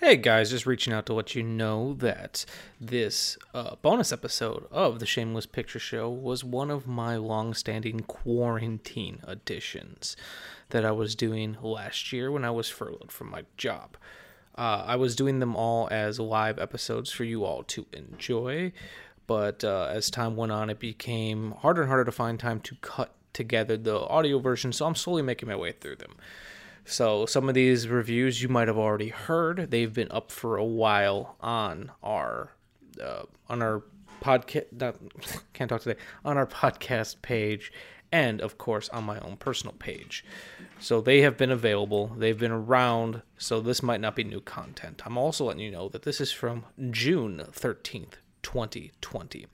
Hey guys, just reaching out to let you know that this uh, bonus episode of the Shameless Picture Show was one of my long standing quarantine editions that I was doing last year when I was furloughed from my job. Uh, I was doing them all as live episodes for you all to enjoy, but uh, as time went on, it became harder and harder to find time to cut together the audio version, so I'm slowly making my way through them. So some of these reviews you might have already heard. They've been up for a while on our uh, on our podcast. Can't talk today on our podcast page, and of course on my own personal page. So they have been available. They've been around. So this might not be new content. I'm also letting you know that this is from June thirteenth, 2020.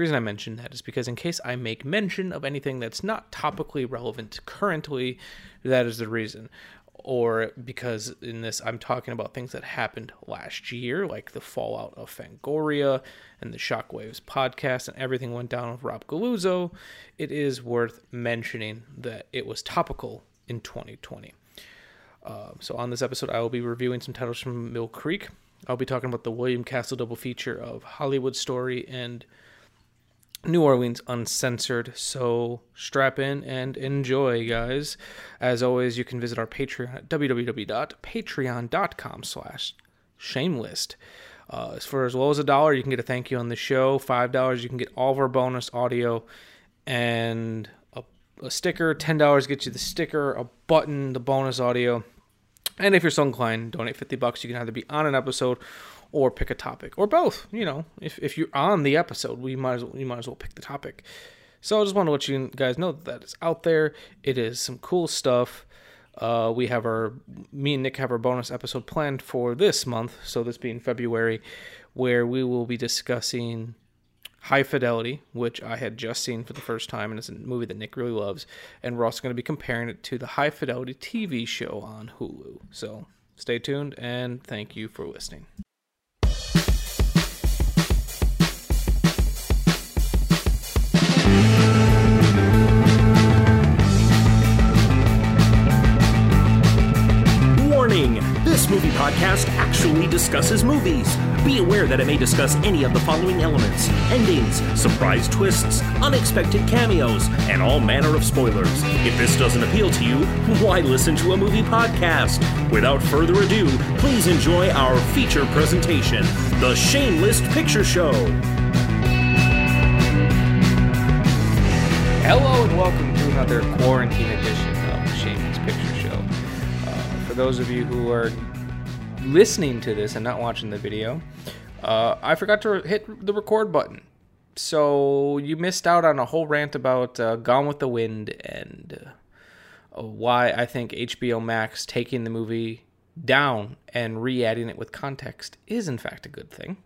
The reason I mention that is because, in case I make mention of anything that's not topically relevant currently, that is the reason. Or because in this, I'm talking about things that happened last year, like the fallout of Fangoria and the Shockwaves podcast, and everything went down with Rob Galuzzo. It is worth mentioning that it was topical in 2020. Uh, so, on this episode, I will be reviewing some titles from Mill Creek. I'll be talking about the William Castle double feature of Hollywood Story and New Orleans Uncensored. So strap in and enjoy, guys. As always, you can visit our Patreon at www.patreon.com slash shameless. Uh, for as low as a dollar, you can get a thank you on the show. Five dollars, you can get all of our bonus audio and a, a sticker. Ten dollars gets you the sticker, a button, the bonus audio. And if you're so inclined, donate fifty bucks. You can either be on an episode or pick a topic or both. You know, if, if you're on the episode, we might as well, you might as well pick the topic. So I just want to let you guys know that, that is out there. It is some cool stuff. Uh, we have our me and Nick have our bonus episode planned for this month, so this being February, where we will be discussing High Fidelity, which I had just seen for the first time, and it's a movie that Nick really loves. And we're also going to be comparing it to the High Fidelity TV show on Hulu. So stay tuned, and thank you for listening. Discusses movies. Be aware that it may discuss any of the following elements endings, surprise twists, unexpected cameos, and all manner of spoilers. If this doesn't appeal to you, why listen to a movie podcast? Without further ado, please enjoy our feature presentation The Shameless Picture Show. Hello and welcome to another quarantine edition of the Shameless Picture Show. Uh, for those of you who are listening to this and not watching the video, uh, I forgot to hit the record button. So you missed out on a whole rant about uh, Gone with the Wind and uh, why I think HBO Max taking the movie down and re adding it with context is, in fact, a good thing.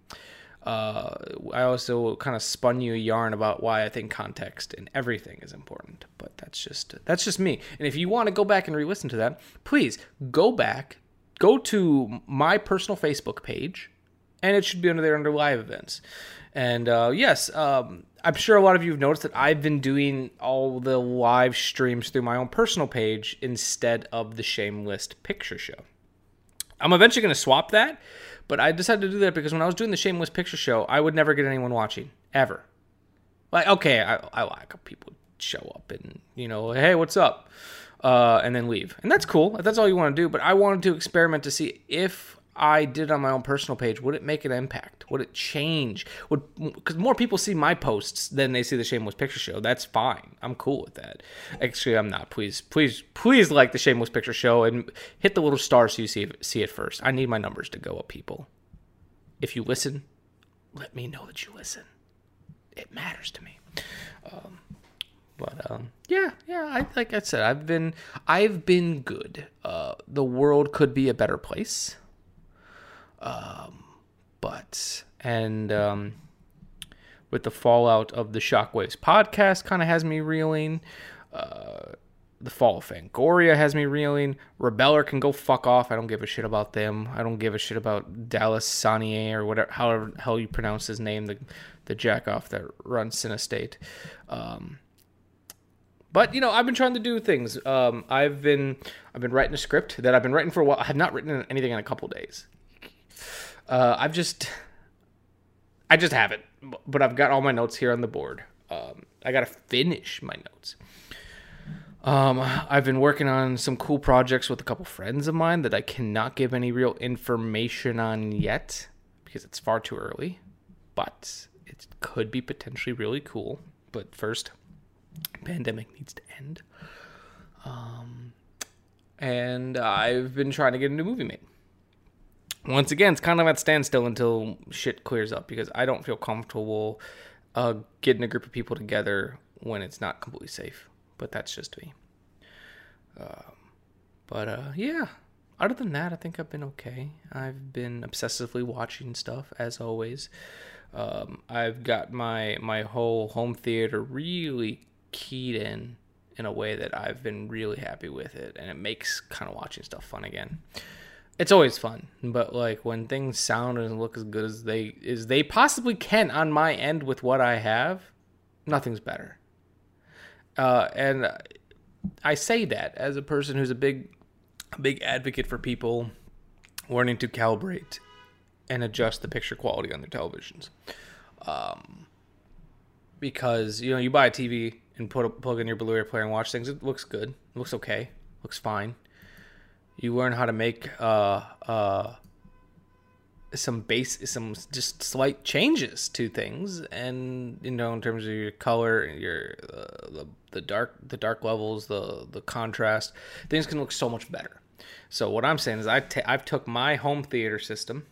Uh, I also kind of spun you a yarn about why I think context in everything is important, but that's just that's just me. And if you want to go back and re-listen to that, please go back, go to my personal Facebook page, and it should be under there under live events. And uh, yes, um, I'm sure a lot of you have noticed that I've been doing all the live streams through my own personal page instead of the Shameless Picture Show. I'm eventually going to swap that but I decided to do that because when I was doing the Shameless Picture Show, I would never get anyone watching ever. Like, okay, I, I like people show up and you know, hey, what's up, uh, and then leave, and that's cool. That's all you want to do. But I wanted to experiment to see if I did on my own personal page, would it make an impact? Would it change? Would because more people see my posts than they see the Shameless Picture Show. That's fine. I'm cool with that. Actually, I'm not. Please, please, please like the Shameless Picture Show and hit the little star so you see it, see it first. I need my numbers to go up, people. If you listen, let me know that you listen. It matters to me. Um, but um, yeah, yeah. I, like I said, I've been I've been good. Uh, the world could be a better place. Um, but and um, with the fallout of the Shockwaves podcast, kind of has me reeling. Uh, the fall of Fangoria has me reeling. Rebeller can go fuck off. I don't give a shit about them. I don't give a shit about Dallas Sonnier or whatever, however hell you pronounce his name, the the jack off that runs Cinestate. Um, but you know, I've been trying to do things. Um, I've been I've been writing a script that I've been writing for a while. I have not written anything in a couple days Uh, I've just, I just haven't, but I've got all my notes here on the board. Um, I gotta finish my notes. Um, I've been working on some cool projects with a couple friends of mine that I cannot give any real information on yet because it's far too early, but it could be potentially really cool. But first, pandemic needs to end. Um, and I've been trying to get a new movie made. Once again, it's kind of at standstill until shit clears up because I don't feel comfortable uh, getting a group of people together when it's not completely safe. But that's just me. Um, but uh, yeah, other than that, I think I've been okay. I've been obsessively watching stuff as always. Um, I've got my my whole home theater really keyed in in a way that I've been really happy with it, and it makes kind of watching stuff fun again. It's always fun, but like when things sound and look as good as they as they possibly can on my end with what I have, nothing's better. Uh, and I say that as a person who's a big, big advocate for people learning to calibrate and adjust the picture quality on their televisions. Um, because you know you buy a TV and put a, plug in your Blu-ray player and watch things, it looks good, it looks okay, looks fine. You learn how to make uh, uh, some base, some just slight changes to things, and you know in terms of your color, and your uh, the, the dark the dark levels, the the contrast, things can look so much better. So what I'm saying is I I've took my home theater system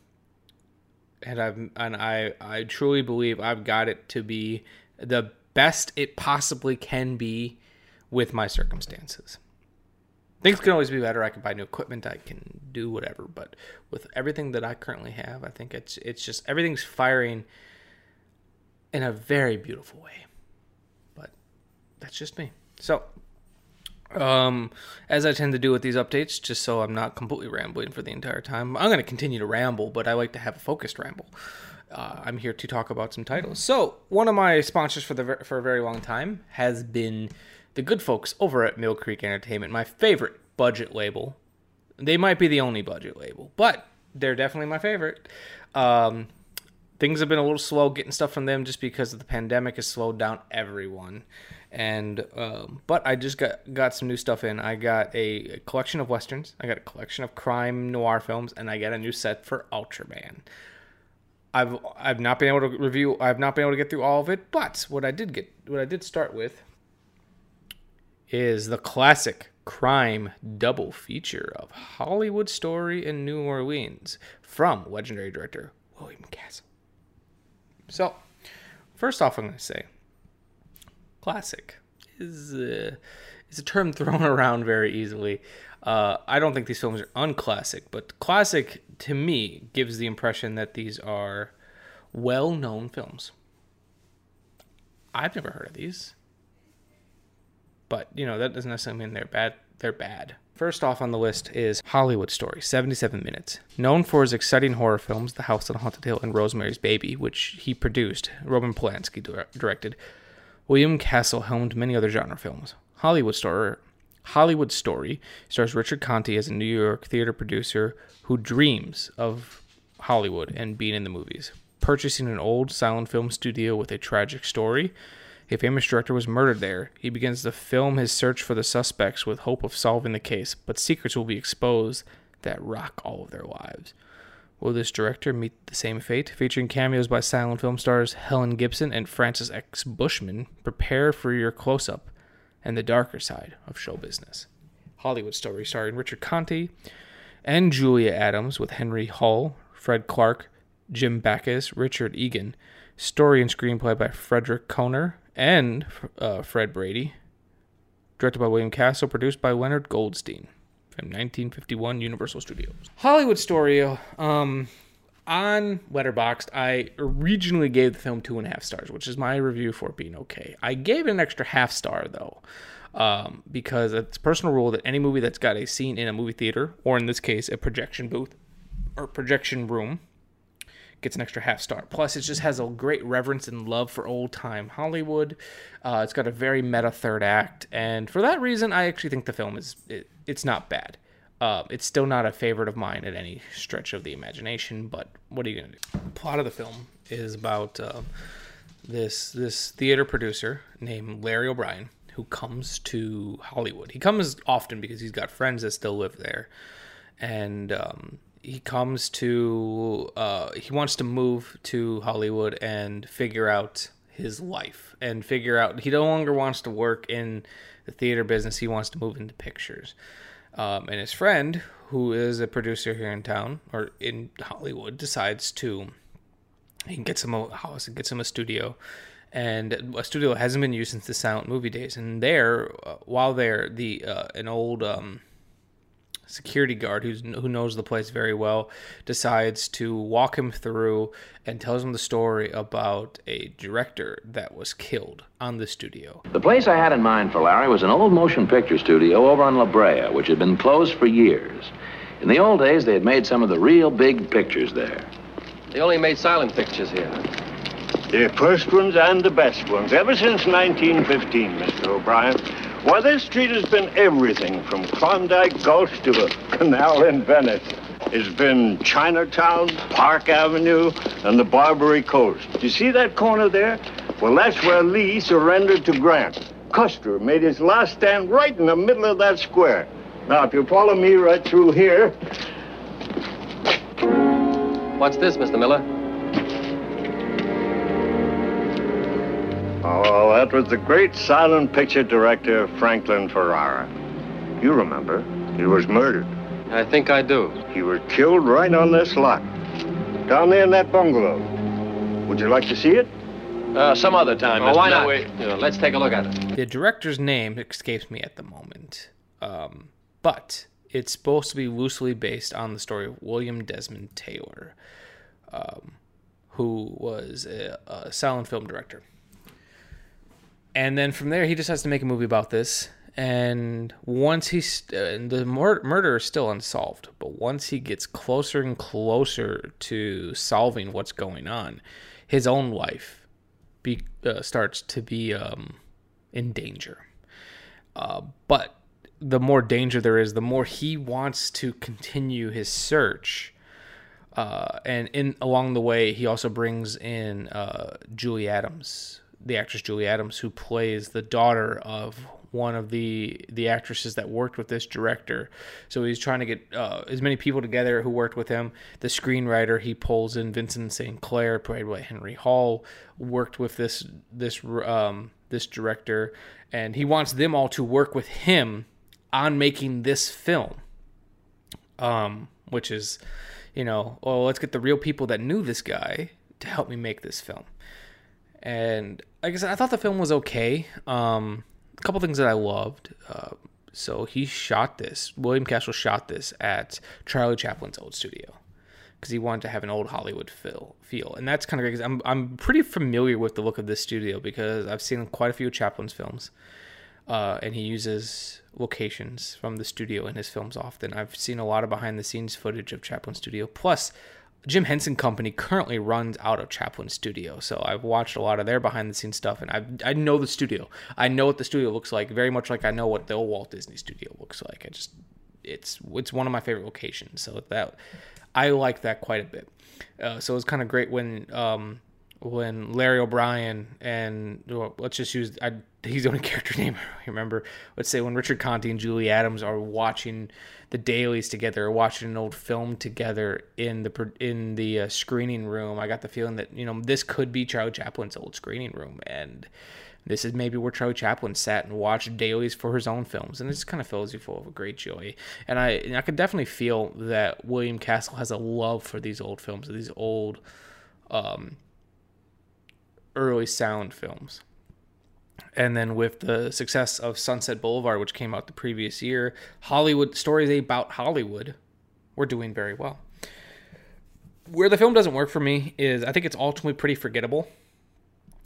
and I've and I I truly believe I've got it to be the best it possibly can be with my circumstances. Things can always be better. I can buy new equipment. I can do whatever. But with everything that I currently have, I think it's it's just everything's firing in a very beautiful way. But that's just me. So, um, as I tend to do with these updates, just so I'm not completely rambling for the entire time, I'm going to continue to ramble, but I like to have a focused ramble. Uh, I'm here to talk about some titles. So, one of my sponsors for the for a very long time has been the good folks over at Mill Creek Entertainment, my favorite budget label. They might be the only budget label, but they're definitely my favorite. Um, things have been a little slow getting stuff from them just because the pandemic has slowed down everyone. And um, but I just got got some new stuff in. I got a, a collection of westerns. I got a collection of crime noir films, and I got a new set for Ultraman. I've I've not been able to review. I've not been able to get through all of it, but what I did get, what I did start with, is the classic crime double feature of Hollywood Story in New Orleans from legendary director William Castle. So, first off, I'm going to say classic is uh, is a term thrown around very easily. Uh, I don't think these films are unclassic, but classic to me gives the impression that these are well known films. I've never heard of these. But, you know, that doesn't necessarily mean they're bad. They're bad. First off on the list is Hollywood Story, 77 minutes. Known for his exciting horror films, The House on Haunted Hill and Rosemary's Baby, which he produced, Roman Polanski directed. William Castle helmed many other genre films. Hollywood Story, Hollywood Story stars Richard Conte as a New York theater producer who dreams of Hollywood and being in the movies. Purchasing an old silent film studio with a tragic story, a famous director was murdered there. He begins to film his search for the suspects with hope of solving the case, but secrets will be exposed that rock all of their lives. Will this director meet the same fate? Featuring cameos by silent film stars Helen Gibson and Francis X. Bushman, prepare for your close up and the darker side of show business. Hollywood Story starring Richard Conte and Julia Adams with Henry Hull, Fred Clark, Jim Backus, Richard Egan. Story and screenplay by Frederick Kohner, and uh, Fred Brady. Directed by William Castle, produced by Leonard Goldstein from 1951 Universal Studios. Hollywood Story. Um, on Letterboxd, I originally gave the film two and a half stars, which is my review for it being okay. I gave it an extra half star though, um, because it's a personal rule that any movie that's got a scene in a movie theater, or in this case, a projection booth or projection room, gets an extra half star. Plus, it just has a great reverence and love for old time Hollywood. Uh, it's got a very meta third act, and for that reason, I actually think the film is it, it's not bad. Uh, it's still not a favorite of mine at any stretch of the imagination, but what are you gonna do? The plot of the film is about uh, this this theater producer named Larry O'Brien who comes to Hollywood. He comes often because he's got friends that still live there, and um, he comes to uh, he wants to move to Hollywood and figure out his life and figure out he no longer wants to work in the theater business. He wants to move into pictures. Um, and his friend, who is a producer here in town or in Hollywood, decides to he gets him a house and gets him a studio, and a studio hasn't been used since the silent movie days. And there, uh, while there, the uh, an old um, security guard who's, who knows the place very well decides to walk him through and tells him the story about a director that was killed on the studio. The place I had in mind for Larry was an old motion picture studio over on La Brea, which had been closed for years. In the old days, they had made some of the real big pictures there. They only made silent pictures here. The first ones and the best ones, ever since 1915, Mr. O'Brien. Why, this street has been everything from Klondike Gulch to a canal in Venice. It's been Chinatown, Park Avenue, and the Barbary Coast. Do you see that corner there? Well, that's where Lee surrendered to Grant. Custer made his last stand right in the middle of that square. Now, if you follow me right through here, What's this, Mr. Miller? Oh, that was the great silent picture director Franklin Ferrara. You remember, he was murdered. I think I do. He was killed right on this lot, down there in that bungalow. Would you like to see it? Uh, some other time, Well, Mr. why not not? we? You know, let's take a look at it. The director's name escapes me at the moment, um, but it's supposed to be loosely based on the story of William Desmond Taylor, um, who was a, a silent film director. And then from there, he decides to make a movie about this. And once he's and the mur- murder is still unsolved, but once he gets closer and closer to solving what's going on, his own life be, uh, starts to be um, in danger. Uh, but the more danger there is, the more he wants to continue his search. Uh, and in along the way, he also brings in uh, Julie Adams, the actress Julie Adams, who plays the daughter of one of the the actresses that worked with this director. So he's trying to get uh, as many people together who worked with him. The screenwriter he pulls in Vincent St. Clair, played by Henry Hall, worked with this this um, this director, and he wants them all to work with him on making this film. Um, which is, you know, well, let's get the real people that knew this guy to help me make this film. And like I said, I thought the film was okay. Um, a couple things that I loved. Uh, so he shot this. William Castle shot this at Charlie Chaplin's old studio because he wanted to have an old Hollywood feel. Feel, and that's kind of great. Cause I'm I'm pretty familiar with the look of this studio because I've seen quite a few of Chaplin's films, uh, and he uses locations from the studio in his films often. I've seen a lot of behind the scenes footage of Chaplin Studio. Plus, Jim Henson Company currently runs out of Chaplin Studio, so I've watched a lot of their behind the scenes stuff, and I I know the studio. I know what the studio looks like, very much like I know what the old Walt Disney Studio looks like. I just it's it's one of my favorite locations, so that I like that quite a bit. Uh, so it's kind of great when um, when Larry O'Brien and well, let's just use I, he's the only character name I remember. Let's say when Richard Conte and Julie Adams are watching the dailies together, or watching an old film together in the in the uh, screening room. I got the feeling that you know this could be Charlie Chaplin's old screening room, and this is maybe where Charlie Chaplin sat and watched dailies for his own films, and it just kind of fills you full of a great joy. And I and I could definitely feel that William Castle has a love for these old films, these old um, early sound films. And then with the success of Sunset Boulevard, which came out the previous year, Hollywood stories about Hollywood were doing very well. Where the film doesn't work for me is I think it's ultimately pretty forgettable.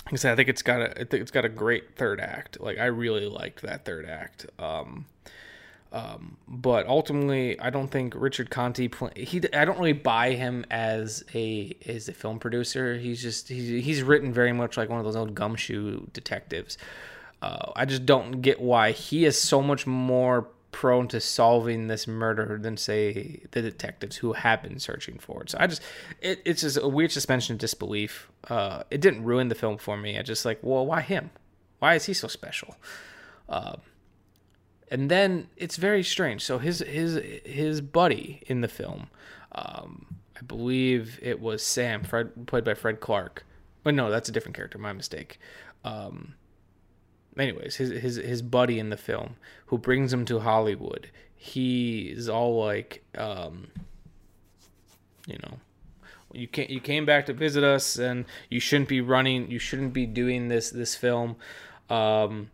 Like I said, I think it's got a it's got a great third act. Like I really liked that third act. Um, um, but ultimately, I don't think Richard Conte. He I don't really buy him as a as a film producer. He's just he's he's written very much like one of those old gumshoe detectives. Uh, I just don't get why he is so much more prone to solving this murder than say the detectives who have been searching for it. So I just it, it's just a weird suspension of disbelief. Uh, it didn't ruin the film for me. I just like, well, why him? Why is he so special? Uh, and then it's very strange. So his his his buddy in the film, um, I believe it was Sam, Fred, played by Fred Clark. But no, that's a different character. My mistake. Um, anyways, his his his buddy in the film who brings him to Hollywood. He's all like, um, you know, you can you came back to visit us, and you shouldn't be running. You shouldn't be doing this this film. Um,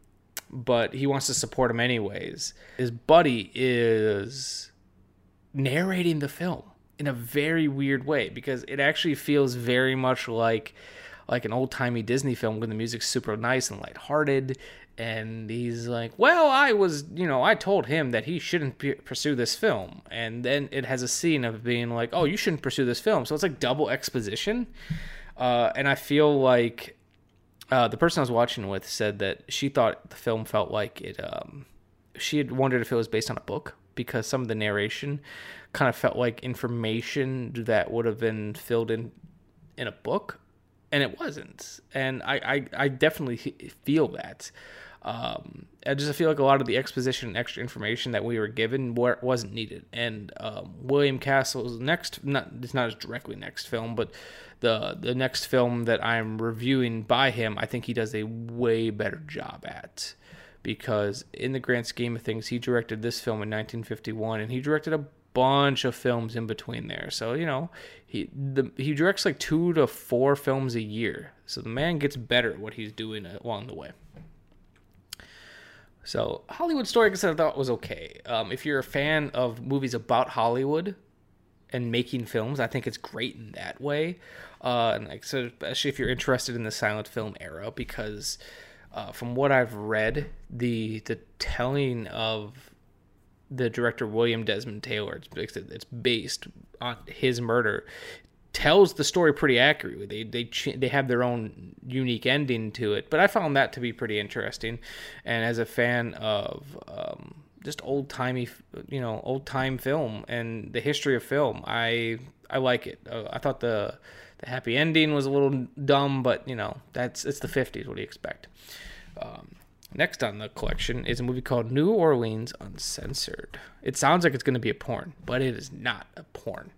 but he wants to support him anyways. His buddy is narrating the film in a very weird way because it actually feels very much like like an old timey Disney film when the music's super nice and lighthearted. And he's like, "Well, I was, you know, I told him that he shouldn't p- pursue this film." And then it has a scene of being like, "Oh, you shouldn't pursue this film." So it's like double exposition. Uh, and I feel like uh, the person I was watching with said that she thought the film felt like it. Um, she had wondered if it was based on a book because some of the narration kind of felt like information that would have been filled in in a book, and it wasn't. And I, I, I definitely feel that. Um, I just feel like a lot of the exposition and extra information that we were given wasn't needed. And um, William Castle's next, not it's not his directly next film, but the the next film that I'm reviewing by him, I think he does a way better job at. Because in the grand scheme of things, he directed this film in 1951, and he directed a bunch of films in between there. So you know, he the he directs like two to four films a year. So the man gets better at what he's doing along the way. So Hollywood Story, I said, I thought was okay. Um, if you're a fan of movies about Hollywood and making films, I think it's great in that way. Uh, and like, so especially if you're interested in the silent film era, because uh, from what I've read, the the telling of the director William Desmond Taylor, it's, it's based on his murder, tells the story pretty accurately. They they they have their own unique ending to it, but I found that to be pretty interesting. And as a fan of um, just old timey, you know, old time film and the history of film, I I like it. Uh, I thought the the happy ending was a little dumb, but you know that's it's the '50s. What do you expect? Um, next on the collection is a movie called New Orleans Uncensored. It sounds like it's going to be a porn, but it is not a porn.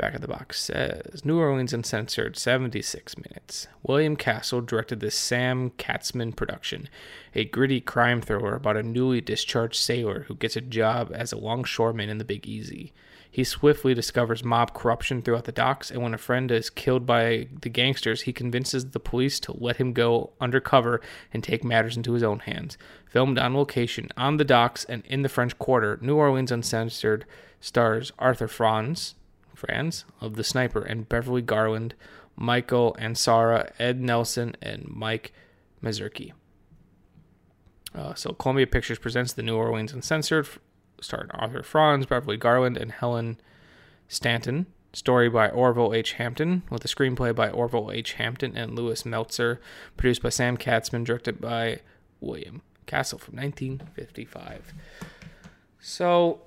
Back of the box says New Orleans Uncensored, 76 minutes. William Castle directed this Sam Katzman production, a gritty crime thriller about a newly discharged sailor who gets a job as a longshoreman in the Big Easy. He swiftly discovers mob corruption throughout the docks, and when a friend is killed by the gangsters, he convinces the police to let him go undercover and take matters into his own hands. Filmed on location, on the docks, and in the French Quarter, New Orleans Uncensored stars Arthur Franz, Franz of The Sniper, and Beverly Garland, Michael Ansara, Ed Nelson, and Mike Mazurki. Uh, so Columbia Pictures presents the New Orleans Uncensored, starring Arthur Franz, Beverly Garland, and Helen Stanton. Story by Orville H. Hampton, with a screenplay by Orville H. Hampton and Louis Meltzer, produced by Sam Katzman, directed by William Castle from 1955. So,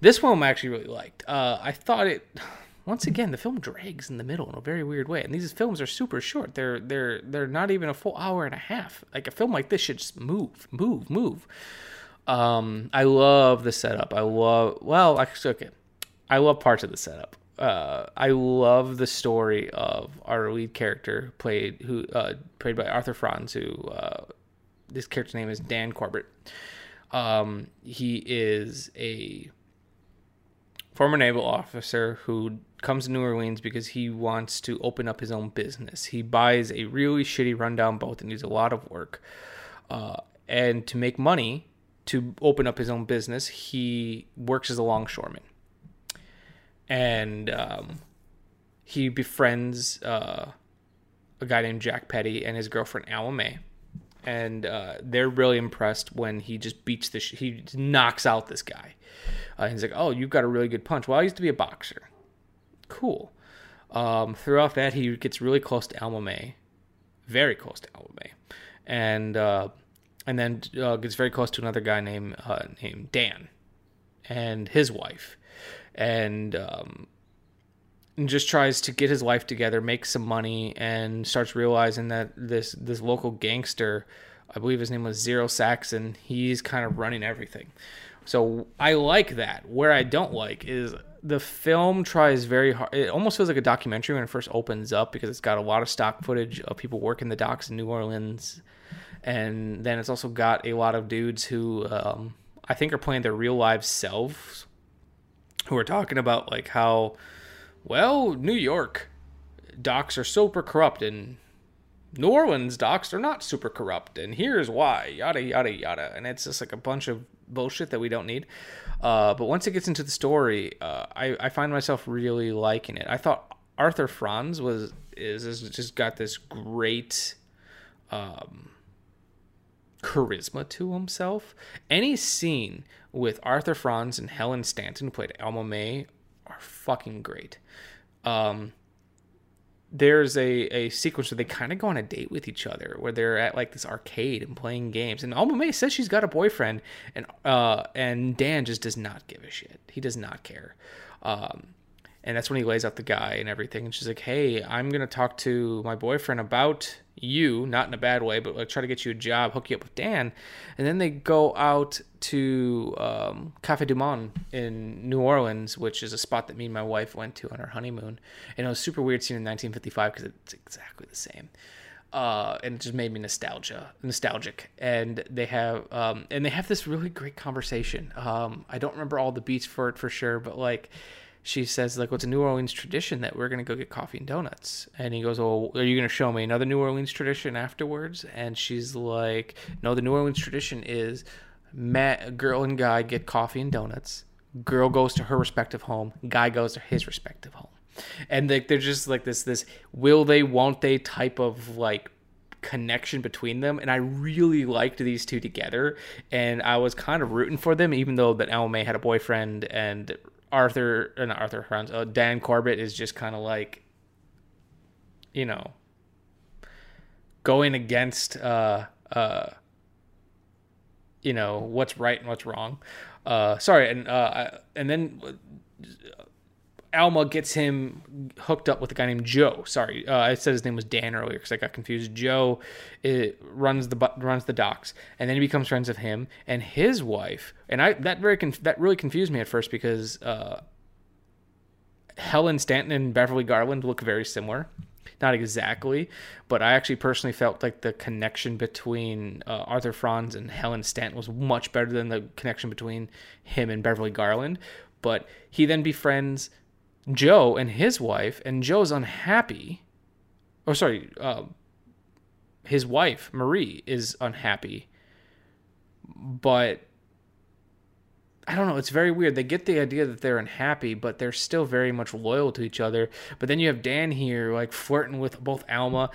this one I actually really liked. Uh, I thought it. Once again, the film drags in the middle in a very weird way, and these films are super short. They're they're they're not even a full hour and a half. Like a film like this should just move, move, move. Um, I love the setup. I love well, actually, okay. I love parts of the setup. Uh, I love the story of our lead character played who uh, played by Arthur Franz, who uh, this character's name is Dan Corbett. Um, he is a former naval officer who comes to New Orleans because he wants to open up his own business. He buys a really shitty rundown boat that needs a lot of work. Uh, and to make money to open up his own business, he works as a longshoreman. And um, he befriends uh, a guy named Jack Petty and his girlfriend Alma May. And uh, they're really impressed when he just beats the sh- he knocks out this guy uh, he's like, "Oh, you've got a really good punch." Well, I used to be a boxer. Cool. Um, throughout that, he gets really close to Alma May, very close to Alma May, and uh, and then uh, gets very close to another guy named uh, named Dan, and his wife, and um, and just tries to get his life together, make some money, and starts realizing that this this local gangster, I believe his name was Zero Saxon, he's kind of running everything. So I like that. Where I don't like is the film tries very hard. It almost feels like a documentary when it first opens up because it's got a lot of stock footage of people working the docks in New Orleans, and then it's also got a lot of dudes who um, I think are playing their real life selves, who are talking about like how, well, New York docks are super corrupt and New Orleans docks are not super corrupt, and here's why, yada yada yada, and it's just like a bunch of bullshit that we don't need. Uh, but once it gets into the story, uh, I, I find myself really liking it. I thought Arthur Franz was is, is just got this great um, charisma to himself. Any scene with Arthur Franz and Helen Stanton, played Alma May, are fucking great. Um, there's a, a sequence where they kind of go on a date with each other where they're at like this arcade and playing games and Alma May says she's got a boyfriend and uh and Dan just does not give a shit he does not care um and that's when he lays out the guy and everything and she's like hey I'm gonna talk to my boyfriend about you not in a bad way but like try to get you a job hook you up with Dan and then they go out to um, Cafe du Monde in New Orleans, which is a spot that me and my wife went to on our honeymoon. And it was super weird seeing in 1955 because it's exactly the same. Uh, and it just made me nostalgia, nostalgic. And they have, um, and they have this really great conversation. Um, I don't remember all the beats for it for sure, but like, she says like, "What's a New Orleans tradition that we're gonna go get coffee and donuts?" And he goes, "Well, are you gonna show me another New Orleans tradition afterwards?" And she's like, "No, the New Orleans tradition is." Girl and guy get coffee and donuts. Girl goes to her respective home. Guy goes to his respective home, and they, they're just like this this will they won't they type of like connection between them and i really liked these two together and i was kind of rooting for them even though that May had a boyfriend and arthur uh, not arthur Franz, uh, dan corbett is just kind of like you know going against uh uh you know what's right and what's wrong. Uh, sorry, and uh, and then Alma gets him hooked up with a guy named Joe. Sorry, uh, I said his name was Dan earlier because I got confused. Joe it, runs the runs the docks, and then he becomes friends with him and his wife. And I that very that really confused me at first because uh, Helen Stanton and Beverly Garland look very similar not exactly, but I actually personally felt like the connection between uh, Arthur Franz and Helen Stanton was much better than the connection between him and Beverly Garland. But he then befriends Joe and his wife, and Joe's unhappy. Oh, sorry, uh, his wife Marie is unhappy, but I don't know. It's very weird. They get the idea that they're unhappy, but they're still very much loyal to each other. But then you have Dan here, like flirting with both Alma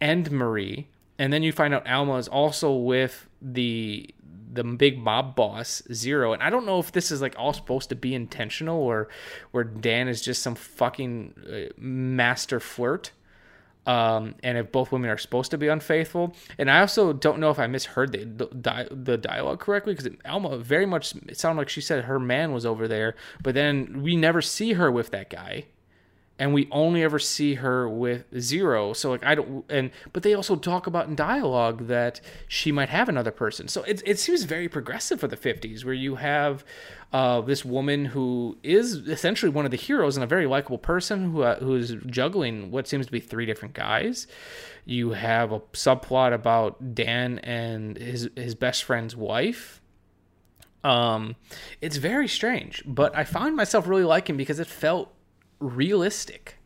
and Marie, and then you find out Alma is also with the the big mob boss Zero. And I don't know if this is like all supposed to be intentional or where Dan is just some fucking uh, master flirt um, and if both women are supposed to be unfaithful. And I also don't know if I misheard the the, the dialogue correctly because Alma very much it sounded like she said her man was over there, but then we never see her with that guy and we only ever see her with zero. So like i don't and but they also talk about in dialogue that she might have another person. So it, it seems very progressive for the 50s where you have uh, this woman who is essentially one of the heroes and a very likable person who uh, who is juggling what seems to be three different guys. You have a subplot about dan and his his best friend's wife. Um it's very strange but i find myself really liking because it felt realistic.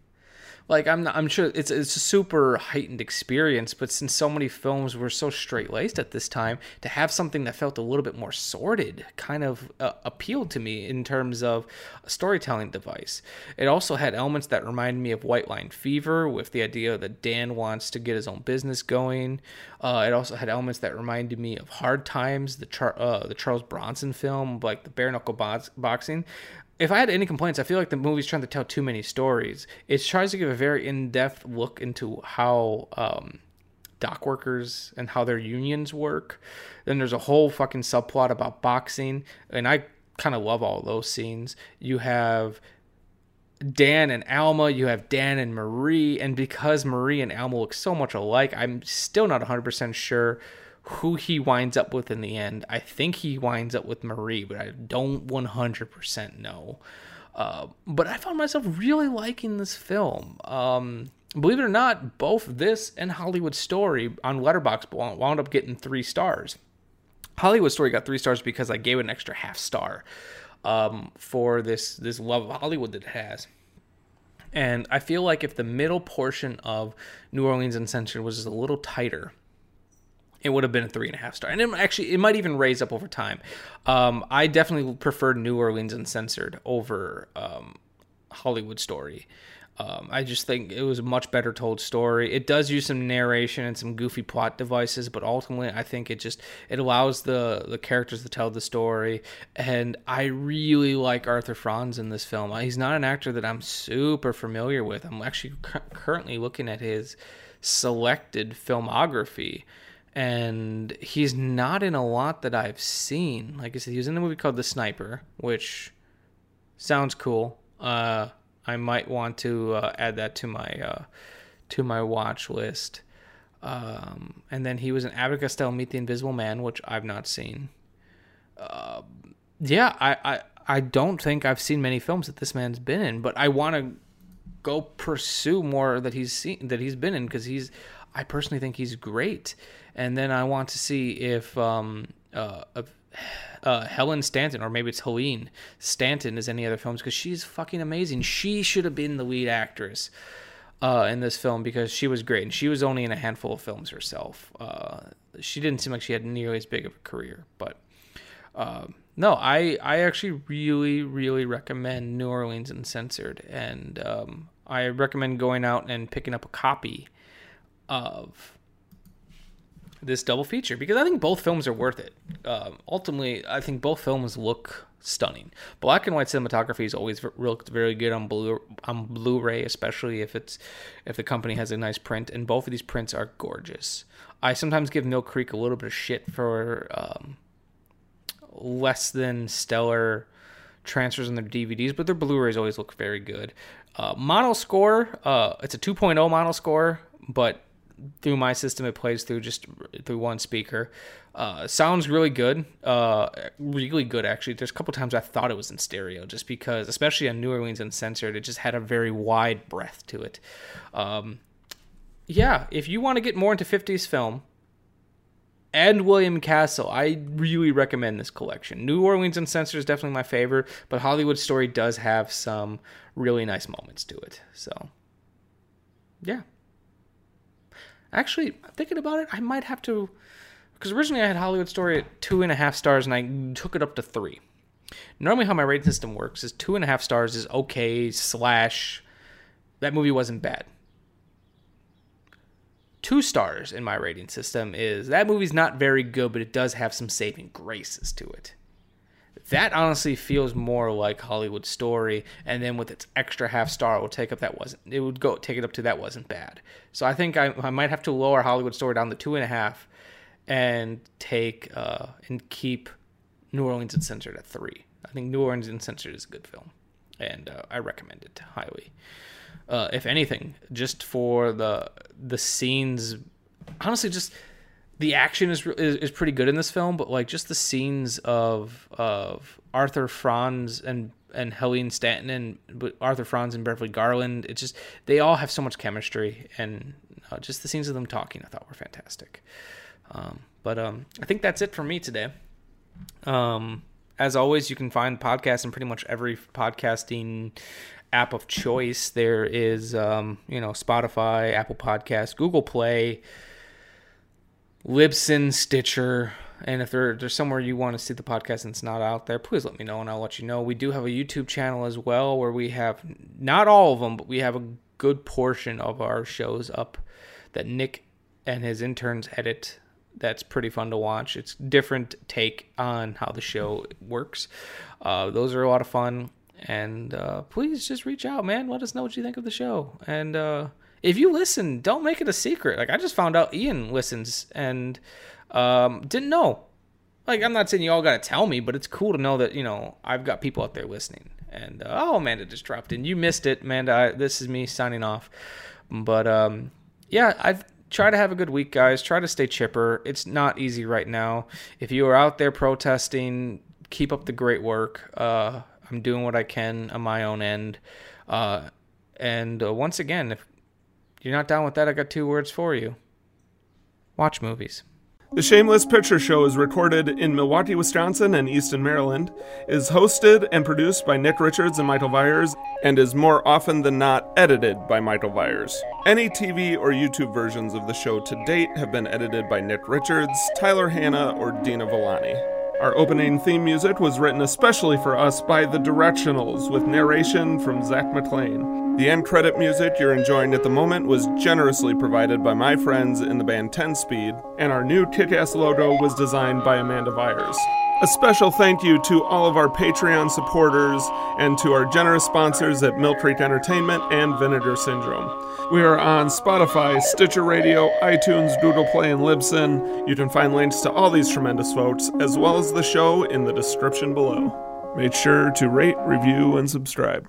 Like I'm not, I'm sure it's it's a super heightened experience, but since so many films were so straight laced at this time, to have something that felt a little bit more sordid kind of uh, appealed to me in terms of a storytelling device. It also had elements that reminded me of White Line Fever, with the idea that Dan wants to get his own business going. Uh, it also had elements that reminded me of Hard Times, the Char- uh, the Charles Bronson film, like the bare knuckle box- boxing if I had any complaints, I feel like the movie's trying to tell too many stories. It tries to give a very in depth look into how um, dock workers and how their unions work. Then there's a whole fucking subplot about boxing, and I kind of love all those scenes. You have Dan and Alma, you have Dan and Marie, and because Marie and Alma look so much alike, I'm still not 100% sure who he winds up with in the end. I think he winds up with Marie, but I don't 100% know. Uh, but I found myself really liking this film. Um, believe it or not, both this and Hollywood Story on Letterboxd wound up getting three stars. Hollywood Story got three stars because I gave it an extra half star um, for this this love of Hollywood that it has. And I feel like if the middle portion of New Orleans Uncensored was just a little tighter, it would have been a three and a half star. And it actually, it might even raise up over time. Um, I definitely prefer New Orleans Uncensored over um, Hollywood Story. Um, I just think it was a much better told story. It does use some narration and some goofy plot devices, but ultimately, I think it just it allows the the characters to tell the story. And I really like Arthur Franz in this film. He's not an actor that I'm super familiar with. I'm actually cu- currently looking at his selected filmography and he's not in a lot that I've seen. Like I said, he was in a movie called The Sniper, which sounds cool. Uh, I might want to uh, add that to my uh, to my watch list. Um, and then he was in Abbott Costello Meet the Invisible Man, which I've not seen. Uh, yeah, I, I I don't think I've seen many films that this man's been in, but I want to go pursue more that he's seen that he's been in because he's I personally think he's great. And then I want to see if um, uh, uh, Helen Stanton, or maybe it's Helene Stanton, is any other films because she's fucking amazing. She should have been the lead actress uh, in this film because she was great, and she was only in a handful of films herself. Uh, she didn't seem like she had nearly as big of a career, but. Uh, no, I, I actually really, really recommend New Orleans Uncensored, and um, I recommend going out and picking up a copy of this double feature because I think both films are worth it. Um, ultimately, I think both films look stunning. Black and white cinematography has always looked very good on blue on Blu-ray, especially if it's if the company has a nice print. And both of these prints are gorgeous. I sometimes give Mill Creek a little bit of shit for um, less than stellar transfers in their DVDs, but their Blu-rays always look very good. Uh, mono score, uh, it's a 2.0 model score, but through my system it plays through just through one speaker uh, sounds really good uh, really good actually there's a couple times i thought it was in stereo just because especially on new orleans uncensored it just had a very wide breadth to it um, yeah if you want to get more into 50s film and William Castle. I really recommend this collection. New Orleans Uncensored is definitely my favorite, but Hollywood Story does have some really nice moments to it. So, yeah, Actually, thinking about it, I might have to, because originally I had Hollywood Story at two and a half stars, and I took it up to three. Normally, how my rating system works is two and a half stars is okay slash that movie wasn't bad. Two stars in my rating system is that movie's not very good, but it does have some saving graces to it that honestly feels more like Hollywood Story, and then with its extra half star, it will take up that wasn't. It would go take it up to that wasn't bad. So I think I, I might have to lower Hollywood Story down to two and a half, and take uh, and keep New Orleans Uncensored at three. I think New Orleans Uncensored is a good film, and uh, I recommend it highly. Uh, if anything, just for the the scenes, honestly, just the action is, is, is pretty good in this film, but like just the scenes of of Arthur Franz and and Helene Stanton and Arthur Franz and Beverly Garland, it just they all have so much chemistry, and uh, just the scenes of them talking, I thought were fantastic. Um, but um, I think that's it for me today. Um, as always, you can find podcasts in pretty much every podcasting app of choice. There is, um, you know, Spotify, Apple Podcasts, Google Play. Libsyn, Stitcher, and if there, there's somewhere you want to see the podcast and it's not out there, please let me know and I'll let you know. We do have a YouTube channel as well where we have not all of them, but we have a good portion of our shows up that Nick and his interns edit. That's pretty fun to watch. It's different take on how the show works. Uh, those are a lot of fun. And uh, please just reach out, man. Let us know what you think of the show. And uh, if you listen, don't make it a secret. Like I just found out Ian listens and um, didn't know. Like I'm not saying you all got to tell me, but it's cool to know that you know I've got people out there listening. And uh, oh, Amanda just dropped in. You missed it, Amanda. I, this is me signing off. But um, yeah, I've try to have a good week, guys. Try to stay chipper. It's not easy right now. If you are out there protesting, keep up the great work. Uh, I'm doing what I can on my own end. Uh, and uh, once again, if you're not down with that, I got two words for you watch movies. The Shameless Picture Show is recorded in Milwaukee, Wisconsin and Easton, Maryland, is hosted and produced by Nick Richards and Michael Viers, and is more often than not edited by Michael Viers. Any TV or YouTube versions of the show to date have been edited by Nick Richards, Tyler Hanna, or Dina Villani. Our opening theme music was written especially for us by The Directionals, with narration from Zach McLean. The end credit music you're enjoying at the moment was generously provided by my friends in the band 10 Speed, and our new kick ass logo was designed by Amanda Vyers. A special thank you to all of our Patreon supporters and to our generous sponsors at Mill Creek Entertainment and Vinegar Syndrome. We are on Spotify, Stitcher Radio, iTunes, Google Play, and Libsyn. You can find links to all these tremendous folks, as well as the show, in the description below. Make sure to rate, review, and subscribe.